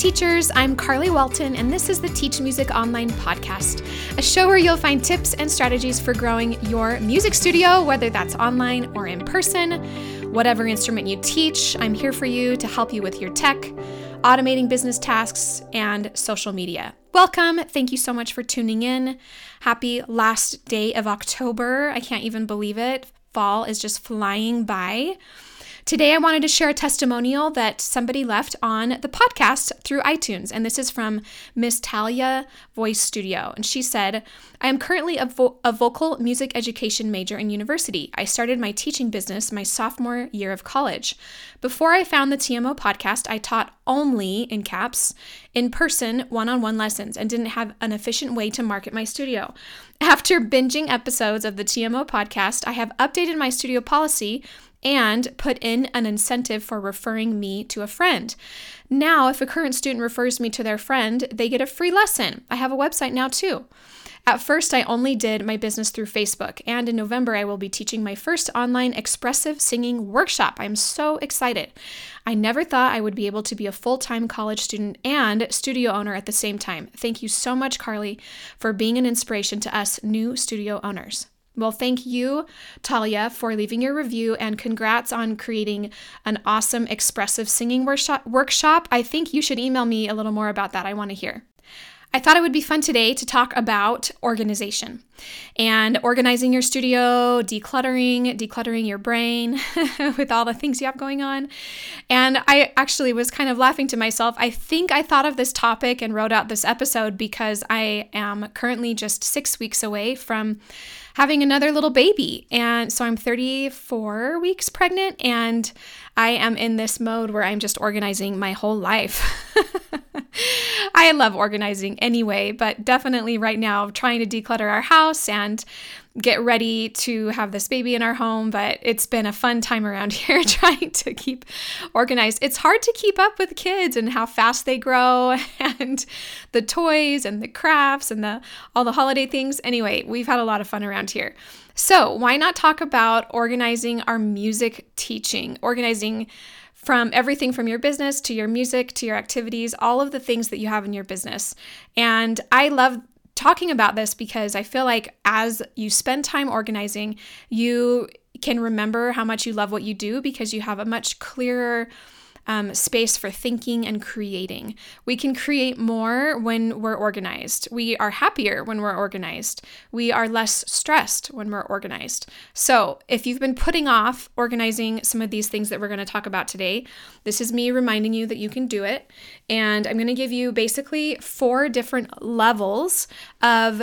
teachers. I'm Carly Walton, and this is the Teach Music Online podcast, a show where you'll find tips and strategies for growing your music studio, whether that's online or in person. Whatever instrument you teach, I'm here for you to help you with your tech, automating business tasks, and social media. Welcome. Thank you so much for tuning in. Happy last day of October. I can't even believe it. Fall is just flying by. Today, I wanted to share a testimonial that somebody left on the podcast through iTunes, and this is from Miss Talia Voice Studio. And she said, I am currently a, vo- a vocal music education major in university. I started my teaching business my sophomore year of college. Before I found the TMO podcast, I taught only, in caps, in person one on one lessons and didn't have an efficient way to market my studio. After binging episodes of the TMO podcast, I have updated my studio policy and put in an incentive for referring me to a friend. Now, if a current student refers me to their friend, they get a free lesson. I have a website now too. At first, I only did my business through Facebook, and in November, I will be teaching my first online expressive singing workshop. I'm so excited. I never thought I would be able to be a full time college student and studio owner at the same time. Thank you so much, Carly, for being an inspiration to us new studio owners. Well, thank you, Talia, for leaving your review and congrats on creating an awesome expressive singing workshop. I think you should email me a little more about that. I want to hear. I thought it would be fun today to talk about organization and organizing your studio, decluttering, decluttering your brain with all the things you have going on. And I actually was kind of laughing to myself. I think I thought of this topic and wrote out this episode because I am currently just six weeks away from having another little baby. And so I'm 34 weeks pregnant and I am in this mode where I'm just organizing my whole life. I love organizing anyway, but definitely right now trying to declutter our house and get ready to have this baby in our home, but it's been a fun time around here trying to keep organized. It's hard to keep up with kids and how fast they grow and the toys and the crafts and the all the holiday things. Anyway, we've had a lot of fun around here. So, why not talk about organizing our music teaching, organizing from everything from your business to your music to your activities, all of the things that you have in your business. And I love talking about this because I feel like as you spend time organizing, you can remember how much you love what you do because you have a much clearer um, space for thinking and creating. We can create more when we're organized. We are happier when we're organized. We are less stressed when we're organized. So, if you've been putting off organizing some of these things that we're going to talk about today, this is me reminding you that you can do it. And I'm going to give you basically four different levels of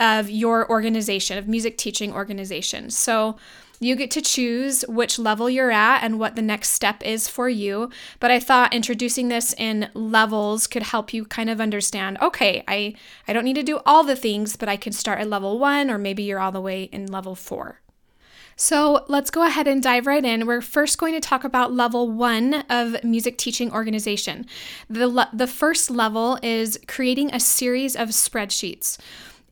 of your organization, of music teaching organization. So, you get to choose which level you're at and what the next step is for you. But I thought introducing this in levels could help you kind of understand okay, I, I don't need to do all the things, but I can start at level one, or maybe you're all the way in level four. So let's go ahead and dive right in. We're first going to talk about level one of music teaching organization. The, le- the first level is creating a series of spreadsheets.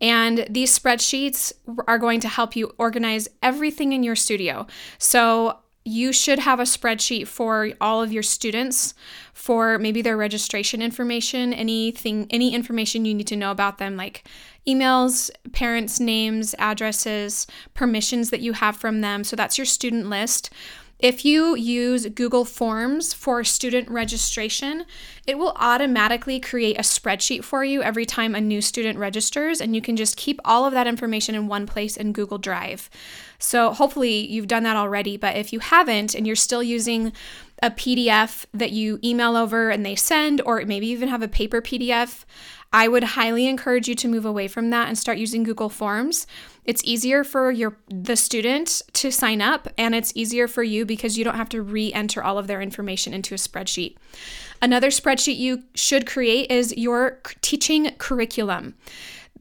And these spreadsheets are going to help you organize everything in your studio. So you should have a spreadsheet for all of your students for maybe their registration information, anything any information you need to know about them like emails, parents' names, addresses, permissions that you have from them. So that's your student list. If you use Google Forms for student registration, it will automatically create a spreadsheet for you every time a new student registers, and you can just keep all of that information in one place in Google Drive. So, hopefully, you've done that already, but if you haven't and you're still using a PDF that you email over and they send, or maybe even have a paper PDF, I would highly encourage you to move away from that and start using Google Forms. It's easier for your the student to sign up and it's easier for you because you don't have to re-enter all of their information into a spreadsheet. Another spreadsheet you should create is your teaching curriculum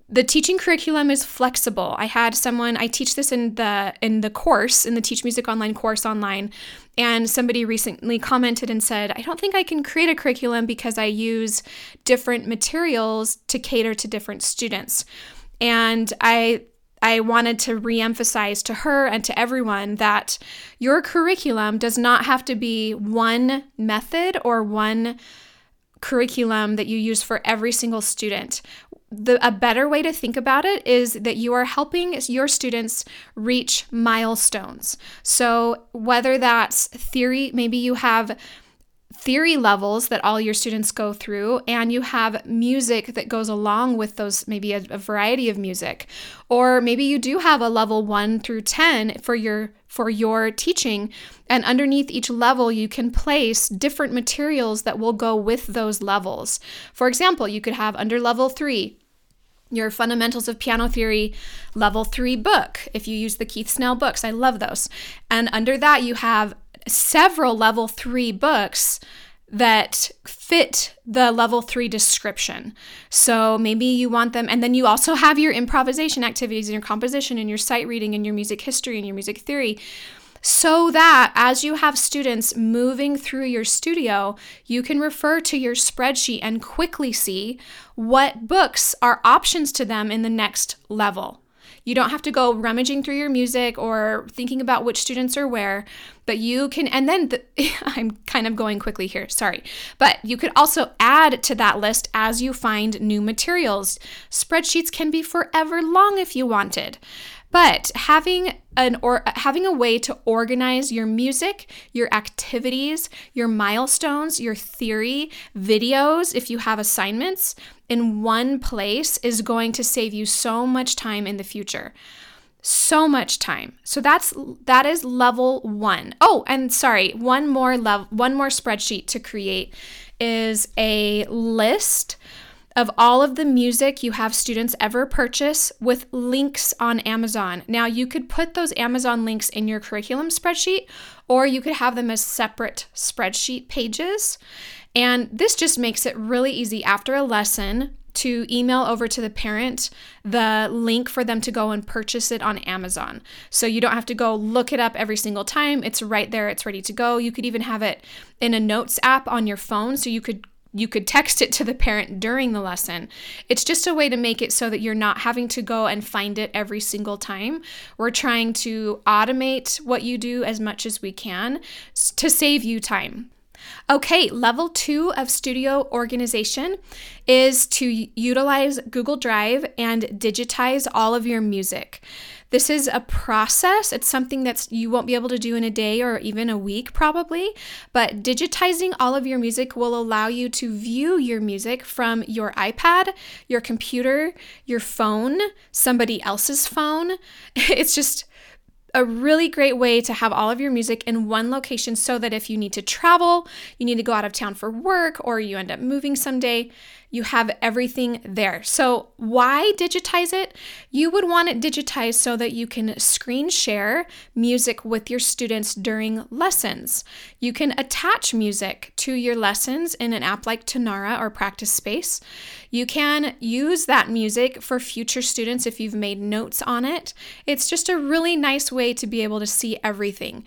the teaching curriculum is flexible. I had someone I teach this in the in the course in the Teach Music Online course online and somebody recently commented and said, "I don't think I can create a curriculum because I use different materials to cater to different students." And I I wanted to reemphasize to her and to everyone that your curriculum does not have to be one method or one curriculum that you use for every single student. The, a better way to think about it is that you are helping your students reach milestones. So, whether that's theory, maybe you have theory levels that all your students go through, and you have music that goes along with those, maybe a, a, variety of music. Or maybe you do have a level one through 10 for your for your teaching. And underneath each level, you can place different materials that will go with those levels. For example, you could have under level three, your Fundamentals of Piano Theory level three book, if you use the Keith Snell books. I love those. And under that, you have several level three books that fit the level three description. So maybe you want them, and then you also have your improvisation activities and your composition and your sight reading and your music history and your music theory. So that as you have students moving through your studio, you can refer to your spreadsheet and quickly see what books are options to them in the next level. You don't have to go rummaging through your music or thinking about which students are where, but you can, and then the, I'm kind of going quickly here, sorry, but you could also add to that list as you find new materials. Spreadsheets can be forever long if you wanted. But having an or having a way to organize your music, your activities, your milestones, your theory, videos if you have assignments in one place is going to save you so much time in the future so much time. So that's that is level 1. Oh, and sorry, one more level one more spreadsheet to create is a list of all of the music you have students ever purchase with links on Amazon. Now, you could put those Amazon links in your curriculum spreadsheet, or you could have them as separate spreadsheet pages. And this just makes it really easy after a lesson to email over to the parent the link for them to go and purchase it on Amazon. So you don't have to go look it up every single time. It's right there, it's ready to go. You could even have it in a notes app on your phone so you could you could text it to the parent during the lesson. It's just a way to make it so that you're not having to go and find it every single time. We're trying to automate what you do as much as we can to save you time. Okay, level two of studio organization is to utilize Google Drive and digitize all of your music. This is a process. It's something that you won't be able to do in a day or even a week probably, but digitizing all of your music will allow you to view your music from your iPad, your computer, your phone, somebody else's phone. It's just a really great way to have all of your music in one location so that if you need to travel, you need to go out of town for work, or you end up moving someday, you have everything there. So, why digitize it? You would want it digitized so that you can screen share music with your students during lessons. You can attach music to your lessons in an app like Tonara or Practice Space. You can use that music for future students if you've made notes on it. It's just a really nice way to be able to see everything.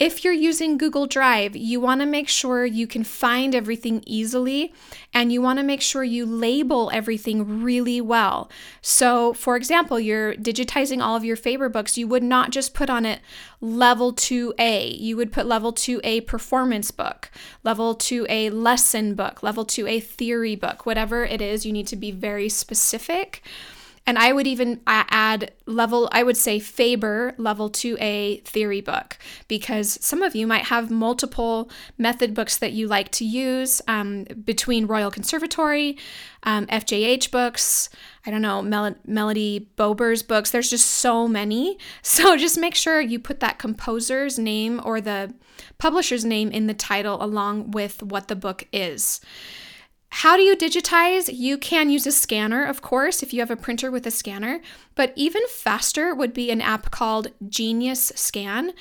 If you're using Google Drive, you want to make sure you can find everything easily and you want to make sure you label everything really well. So, for example, you're digitizing all of your favorite books, you would not just put on it level 2A. You would put level 2A performance book, level 2A lesson book, level 2A theory book, whatever it is, you need to be very specific. And I would even add level, I would say Faber level 2A theory book, because some of you might have multiple method books that you like to use um, between Royal Conservatory, um, FJH books, I don't know, Mel- Melody Bober's books. There's just so many. So just make sure you put that composer's name or the publisher's name in the title along with what the book is. How do you digitize? You can use a scanner, of course, if you have a printer with a scanner, but even faster would be an app called Genius Scan.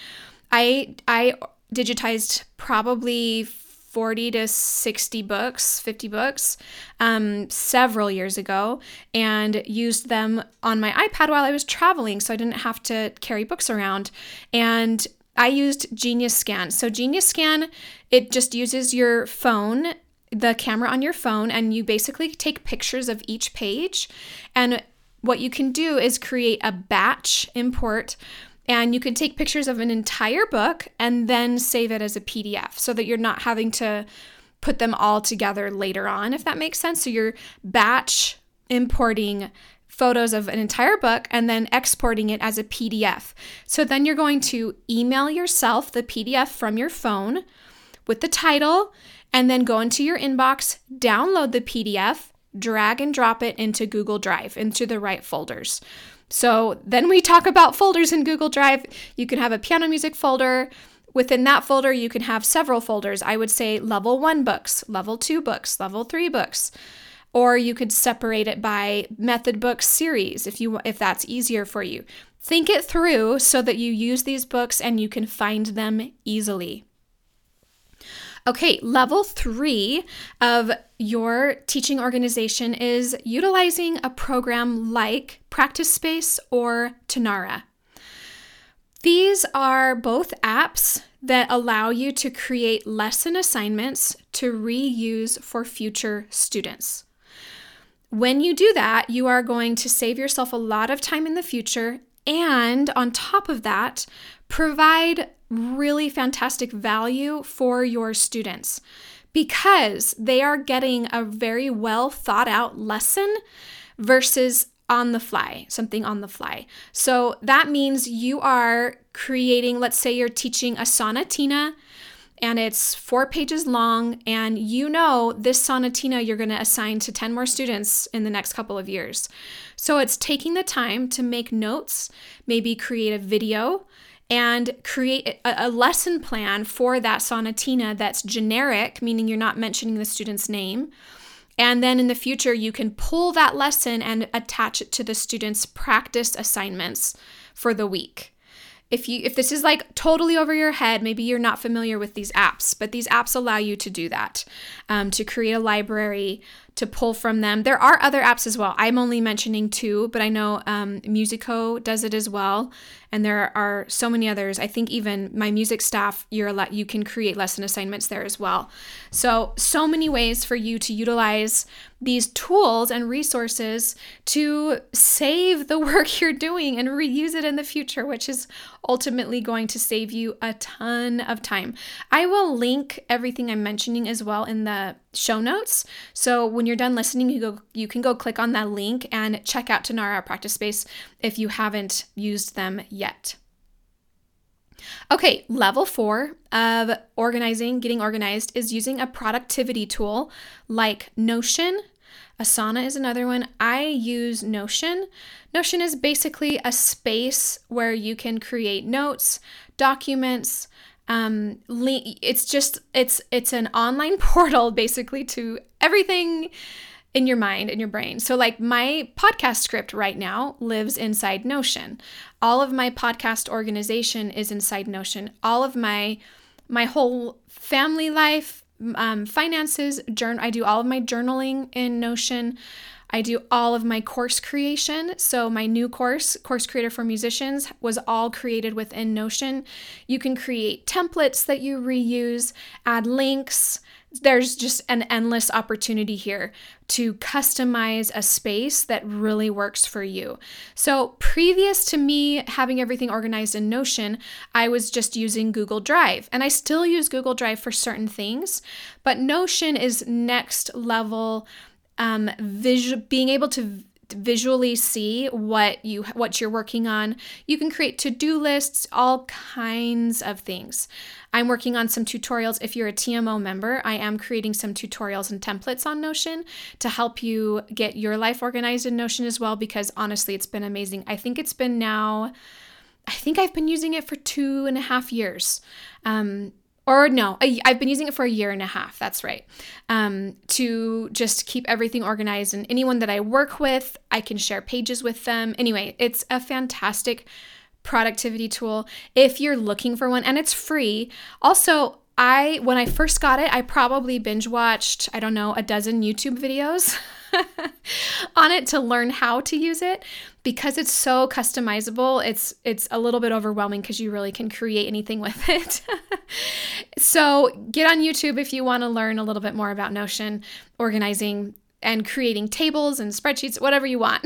I I digitized probably 40 to 60 books, 50 books, um, several years ago, and used them on my iPad while I was traveling, so I didn't have to carry books around. And I used Genius Scan. So, Genius Scan, it just uses your phone the camera on your phone and you basically take pictures of each page. And what you can do is create a batch import and you can take pictures of an entire book and then save it as a PDF so that you're not having to put them all together later on, if that makes sense. So you're batch importing photos of an entire book and then exporting it as a PDF. So then you're going to email yourself the PDF from your phone with the title and then go into your inbox, download the PDF, drag and drop it into Google Drive into the right folders. So then we talk about folders in Google Drive. You can have a piano music folder. Within that folder, you can have several folders. I would say level one books, level two books, level three books. Or you could separate it by method book series if you if that's easier for you. Think it through so that you use these books and you can find them easily. Okay, level three of your teaching organization is utilizing a program like Practice Space or Tonara. These are both apps that allow you to create lesson assignments to reuse for future students. When you do that, you are going to save yourself a lot of time in the future. And on top of that, provide really fantastic value for your students because they are getting a very well thought out lesson versus on the fly, something on the fly. So that means you are creating, let's say you're teaching a sonatina and it's four pages long, and you know this sonatina you're going to assign to 10 more students in the next couple of years. So it's taking the time to make notes, maybe create a video, and create a, a lesson plan for that sonatina that's generic, meaning you're not mentioning the student's name. And then in the future, you can pull that lesson and attach it to the student's practice assignments for the week if you if this is like totally over your head maybe you're not familiar with these apps but these apps allow you to do that um, to create a library to pull from them. There are other apps as well. I'm only mentioning two but i know um, musico does it as well and there are so many others. I think even my music staff you're lot you can create lesson assignments there as well. So so many ways for you to utilize these tools and resources to save the work you're doing and reuse it in the future, which is ultimately going to save you a ton of time. I will link everything I'm mentioning as well in the show notes. So when you're done listening, you go you can go click on that link and check out Tonara Practice Space if you haven't used them yet. Okay, level four of organizing, getting organized, is using a productivity tool like Notion. Asana is another one. I use Notion. Notion is basically a space where you can create notes, documents, um, it's just it's it's an online portal basically to everything in your mind in your brain. So, like my podcast script right now lives inside Notion. All of my podcast organization is inside Notion. All of my my whole family life, um, finances, journal. I do all of my journaling in Notion. I do all of my course creation. So, my new course, Course Creator for Musicians, was all created within Notion. You can create templates that you reuse, add links, there's just an endless opportunity here to customize a space that really works for you. So, previous to me having everything organized in Notion, I was just using Google Drive, and I still use Google Drive for certain things, but Notion is next level um, visual, being able to visually see what you what you're working on. You can create to-do lists, all kinds of things. I'm working on some tutorials. If you're a TMO member, I am creating some tutorials and templates on Notion to help you get your life organized in Notion as well because honestly, it's been amazing. I think it's been now I think I've been using it for two and a half years. Um, or no, I've been using it for a year and a half. That's right. Um, to just keep everything organized. And anyone that I work with, I can share pages with them. Anyway, it's a fantastic productivity tool if you're looking for one, and it's free. Also, I when I first got it, I probably binge watched, I don't know, a dozen YouTube videos. on it to learn how to use it because it's so customizable it's it's a little bit overwhelming because you really can create anything with it so get on youtube if you want to learn a little bit more about notion organizing and creating tables and spreadsheets, whatever you want.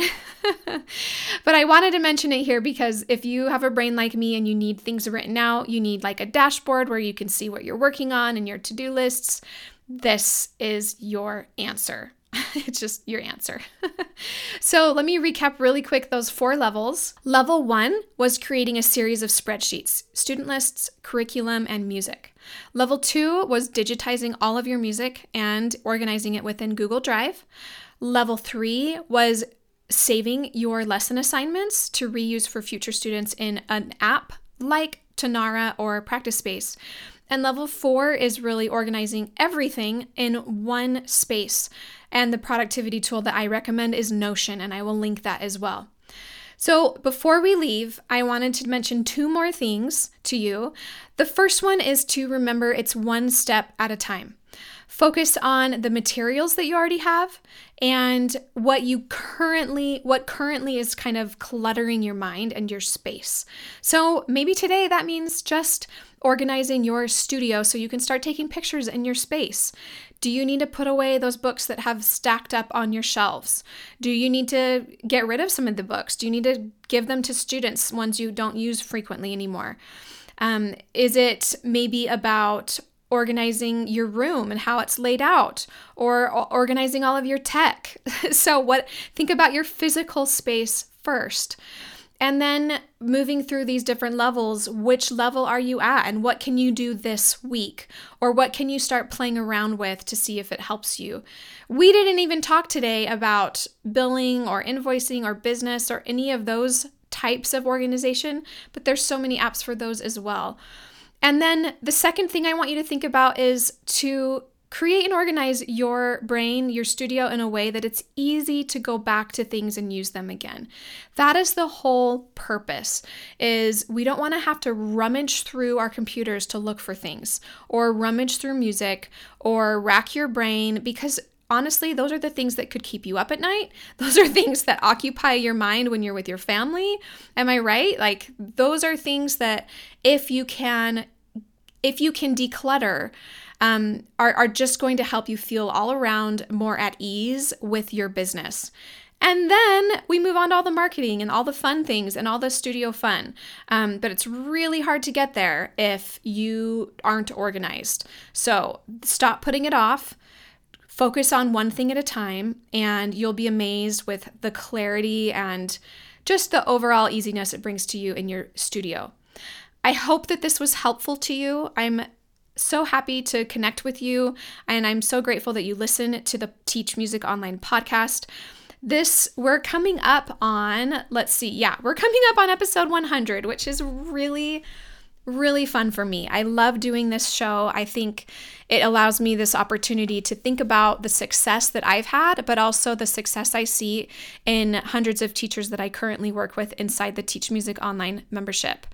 but I wanted to mention it here because if you have a brain like me and you need things written out, you need like a dashboard where you can see what you're working on and your to do lists. this is your answer. it's just your answer. so let me recap really quick those four levels. Level one was creating a series of spreadsheets, student lists, curriculum, and music. Level two was digitizing all of your music and organizing it within Google Drive. Level three was saving your lesson assignments to reuse for future students in an app like Tonara or Practice Space. And level four is really organizing everything in one space. And the productivity tool that I recommend is Notion, and I will link that as well. So, before we leave, I wanted to mention two more things to you. The first one is to remember it's one step at a time. Focus on the materials that you already have and what you currently what currently is kind of cluttering your mind and your space. So, maybe today that means just organizing your studio so you can start taking pictures in your space. Do you need to put away those books that have stacked up on your shelves? Do you need to get rid of some of the books? Do you need to give them to students, ones you don't use frequently anymore? Um, is it maybe about organizing your room and how it's laid out or organizing all of your tech? so what think about your physical space first. And then moving through these different levels, which level are you at and what can you do this week? Or what can you start playing around with to see if it helps you? We didn't even talk today about billing or invoicing or business or any of those types of organization, but there's so many apps for those as well. And then the second thing I want you to think about is to Create and organize your brain, your studio in a way that it's easy to go back to things and use them again. That is the whole purpose. Is we don't want to have to rummage through our computers to look for things or rummage through music or rack your brain because honestly, those are the things that could keep you up at night. Those are things that occupy your mind when you're with your family. Am I right? Like, those are things that if you can, if you can declutter, um, are, are just going to help you feel all around more at ease with your business. And then we move on to all the marketing and all the fun things and all the studio fun. Um, but it's really hard to get there if you aren't organized. So stop putting it off. Focus on one thing at a time, and you'll be amazed with the clarity and just the overall easiness it brings to you in your studio. I hope that this was helpful to you. I'm so happy to connect with you, and I'm so grateful that you listen to the Teach Music Online podcast. This, we're coming up on, let's see, yeah, we're coming up on episode 100, which is really, really fun for me. I love doing this show. I think it allows me this opportunity to think about the success that I've had, but also the success I see in hundreds of teachers that I currently work with inside the Teach Music Online membership.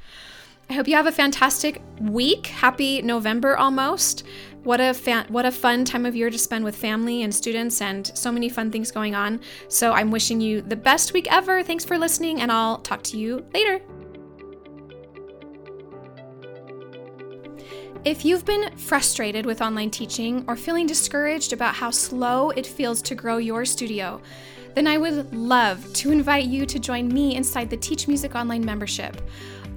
I hope you have a fantastic week. Happy November almost. What a what a fun time of year to spend with family and students and so many fun things going on. So I'm wishing you the best week ever. Thanks for listening and I'll talk to you later. If you've been frustrated with online teaching or feeling discouraged about how slow it feels to grow your studio, then I would love to invite you to join me inside the Teach Music Online membership.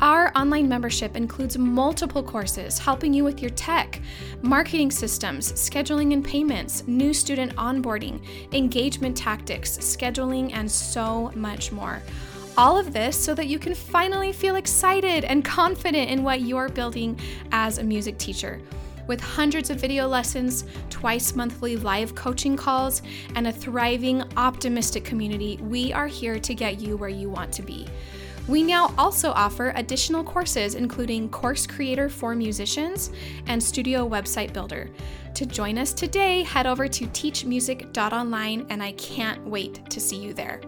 Our online membership includes multiple courses helping you with your tech, marketing systems, scheduling and payments, new student onboarding, engagement tactics, scheduling, and so much more. All of this so that you can finally feel excited and confident in what you're building as a music teacher. With hundreds of video lessons, twice monthly live coaching calls, and a thriving, optimistic community, we are here to get you where you want to be. We now also offer additional courses, including Course Creator for Musicians and Studio Website Builder. To join us today, head over to teachmusic.online, and I can't wait to see you there.